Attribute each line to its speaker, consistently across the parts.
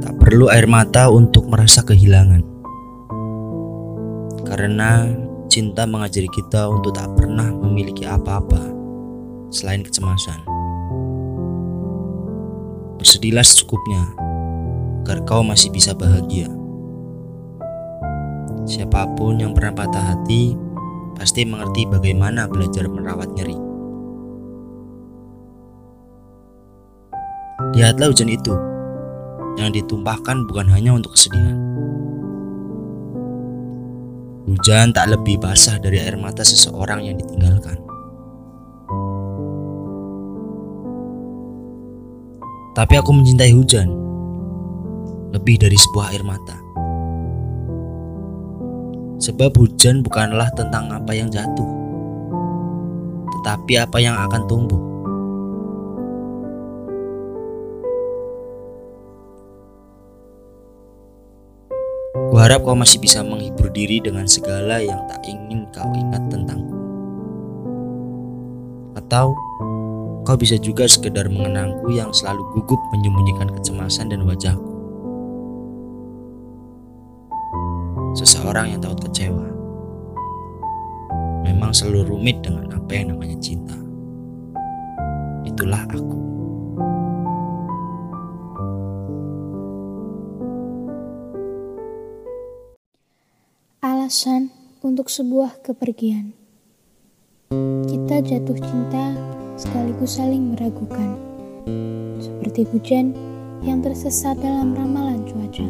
Speaker 1: Tak perlu air mata untuk merasa kehilangan. Karena cinta mengajari kita untuk tak pernah memiliki apa-apa selain kecemasan. Bersedihlah secukupnya agar kau masih bisa bahagia. Siapa pun yang pernah patah hati pasti mengerti bagaimana belajar merawat nyeri. Lihatlah hujan itu yang ditumpahkan bukan hanya untuk kesedihan. Hujan tak lebih basah dari air mata seseorang yang ditinggalkan. Tapi aku mencintai hujan lebih dari sebuah air mata. Sebab hujan bukanlah tentang apa yang jatuh, tetapi apa yang akan tumbuh. Kuharap kau masih bisa menghibur diri dengan segala yang tak ingin kau ingat tentangku. Atau kau bisa juga sekedar mengenangku yang selalu gugup menyembunyikan kecemasan dan wajahku. Seseorang yang takut kecewa. Memang selalu rumit dengan apa yang namanya cinta. Itulah aku.
Speaker 2: Alasan untuk sebuah kepergian. Kita jatuh cinta sekaligus saling meragukan. Seperti hujan yang tersesat dalam ramalan cuaca.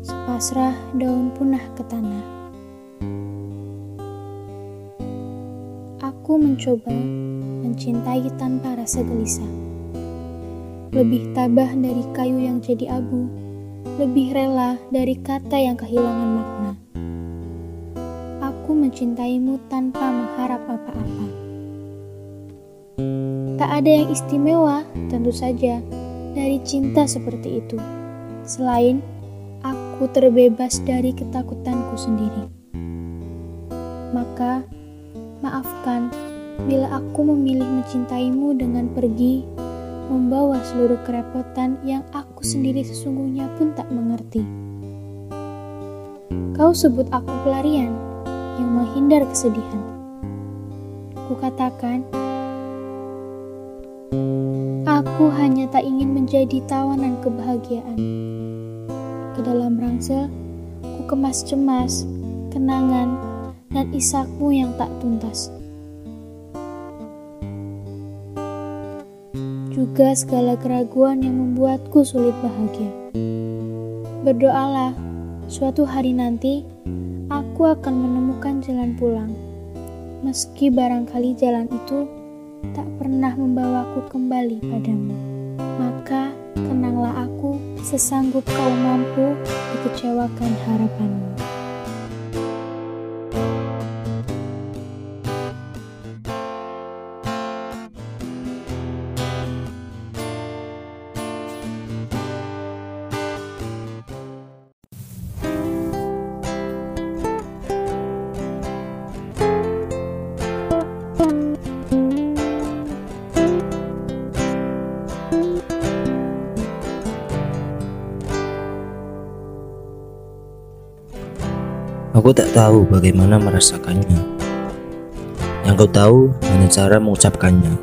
Speaker 2: Sepasrah daun punah ke tanah. Aku mencoba mencintai tanpa rasa gelisah. Lebih tabah dari kayu yang jadi abu, lebih rela dari kata yang kehilangan makna mencintaimu tanpa mengharap apa-apa. Tak ada yang istimewa, tentu saja, dari cinta seperti itu. Selain aku terbebas dari ketakutanku sendiri. Maka, maafkan bila aku memilih mencintaimu dengan pergi, membawa seluruh kerepotan yang aku sendiri sesungguhnya pun tak mengerti. Kau sebut aku pelarian, yang menghindar kesedihan. Kukatakan, aku hanya tak ingin menjadi tawanan kebahagiaan. Ke dalam rangsel, ku kemas cemas, kenangan, dan isakmu yang tak tuntas. Juga segala keraguan yang membuatku sulit bahagia. Berdoalah, suatu hari nanti aku akan menemukan jalan pulang. Meski barangkali jalan itu tak pernah membawaku kembali padamu. Maka kenanglah aku sesanggup kau mampu dikecewakan harapanmu.
Speaker 1: Aku tak tahu bagaimana merasakannya. Yang kau tahu hanya cara mengucapkannya.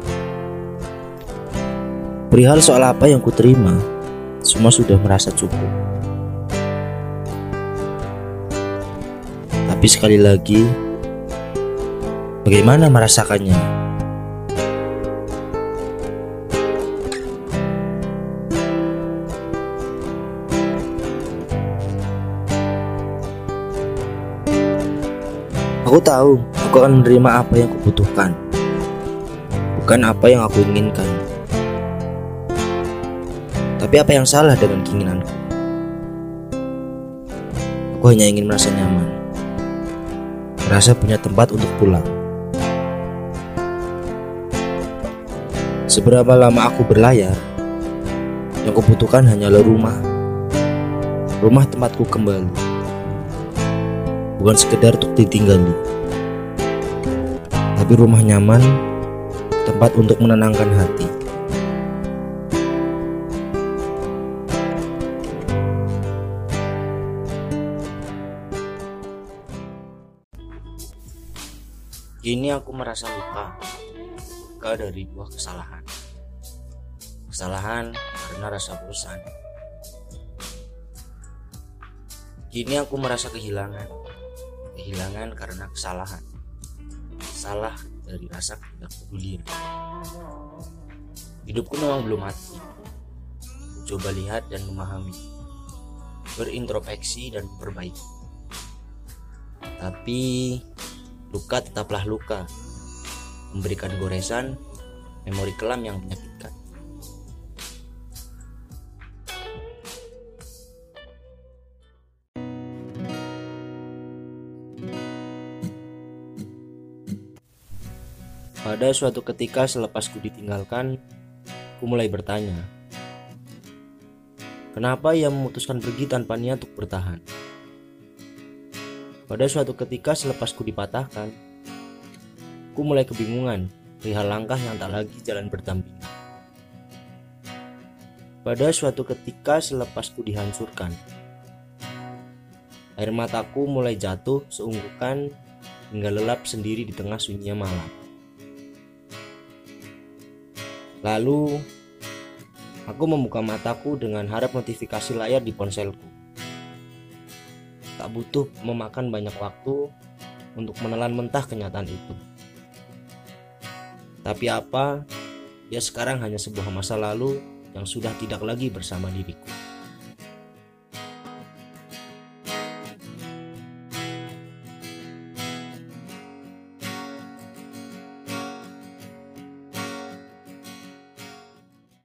Speaker 1: Perihal soal apa yang ku terima, semua sudah merasa cukup. Tapi sekali lagi, bagaimana merasakannya? Aku tahu aku akan menerima apa yang kubutuhkan, bukan apa yang aku inginkan. Tapi apa yang salah dengan keinginanku? Aku hanya ingin merasa nyaman, merasa punya tempat untuk pulang. Seberapa lama aku berlayar, yang kubutuhkan hanyalah rumah, rumah tempatku kembali bukan sekedar untuk ditinggali tapi rumah nyaman tempat untuk menenangkan hati Kini aku merasa luka, luka dari buah kesalahan. Kesalahan karena rasa bosan. Kini aku merasa kehilangan, kehilangan karena kesalahan. Salah dari rasa tidak peduli. Hidupku memang belum mati. Coba lihat dan memahami, berintrospeksi dan perbaiki. Tapi luka tetaplah luka, memberikan goresan, memori kelam yang menyakitkan. Pada suatu ketika selepas ku ditinggalkan, ku mulai bertanya, kenapa ia memutuskan pergi tanpa niat untuk bertahan? Pada suatu ketika selepas ku dipatahkan, ku mulai kebingungan perihal langkah yang tak lagi jalan berdampingan. Pada suatu ketika selepas ku dihancurkan, air mataku mulai jatuh seunggukan hingga lelap sendiri di tengah sunyinya malam. Lalu, aku membuka mataku dengan harap notifikasi layar di ponselku tak butuh memakan banyak waktu untuk menelan mentah kenyataan itu. Tapi apa, ya sekarang hanya sebuah masa lalu yang sudah tidak lagi bersama diriku.